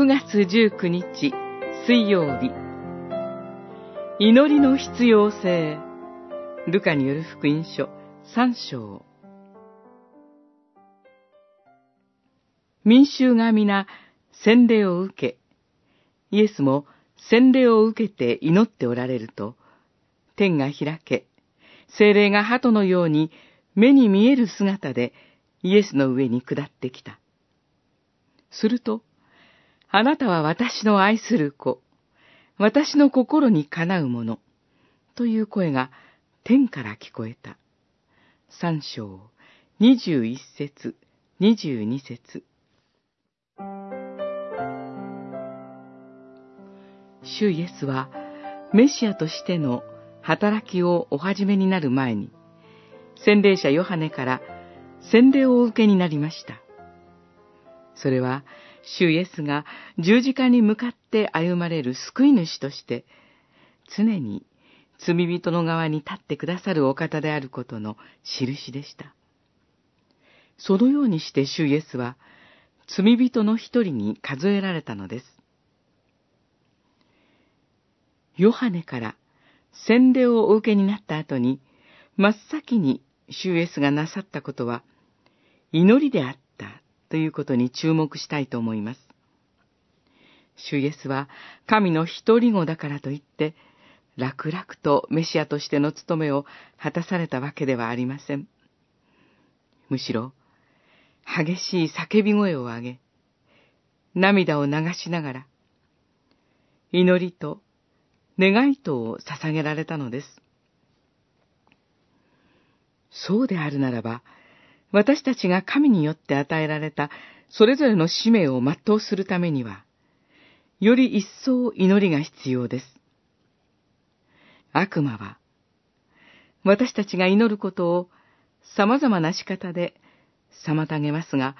9月19日水曜日。祈りの必要性。ルカによる福音書3章。民衆が皆洗礼を受け、イエスも洗礼を受けて祈っておられると、天が開け、精霊が鳩のように目に見える姿でイエスの上に下ってきた。すると、あなたは私の愛する子、私の心にかなうもの、という声が天から聞こえた。三章、二十一節、二十二節。主イエスは、メシアとしての働きをお始めになる前に、洗礼者ヨハネから洗礼をお受けになりました。それは、主イエスが十字架に向かって歩まれる救い主として、常に罪人の側に立ってくださるお方であることの印でした。そのようにして主イエスは、罪人の一人に数えられたのです。ヨハネから洗礼をお受けになった後に、真っ先に主イエスがなさったことは、祈りであったということに注目したいと思います。主イエスは神の一人子だからといって、楽々とメシアとしての務めを果たされたわけではありません。むしろ、激しい叫び声を上げ、涙を流しながら、祈りと願いとを捧げられたのです。そうであるならば、私たちが神によって与えられたそれぞれの使命を全うするためには、より一層祈りが必要です。悪魔は、私たちが祈ることを様々な仕方で妨げますが、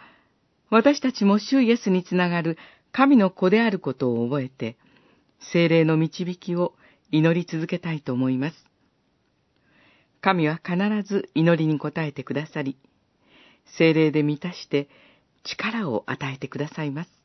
私たちも主イエスにつながる神の子であることを覚えて、精霊の導きを祈り続けたいと思います。神は必ず祈りに応えてくださり、精霊で満たして力を与えてくださいます。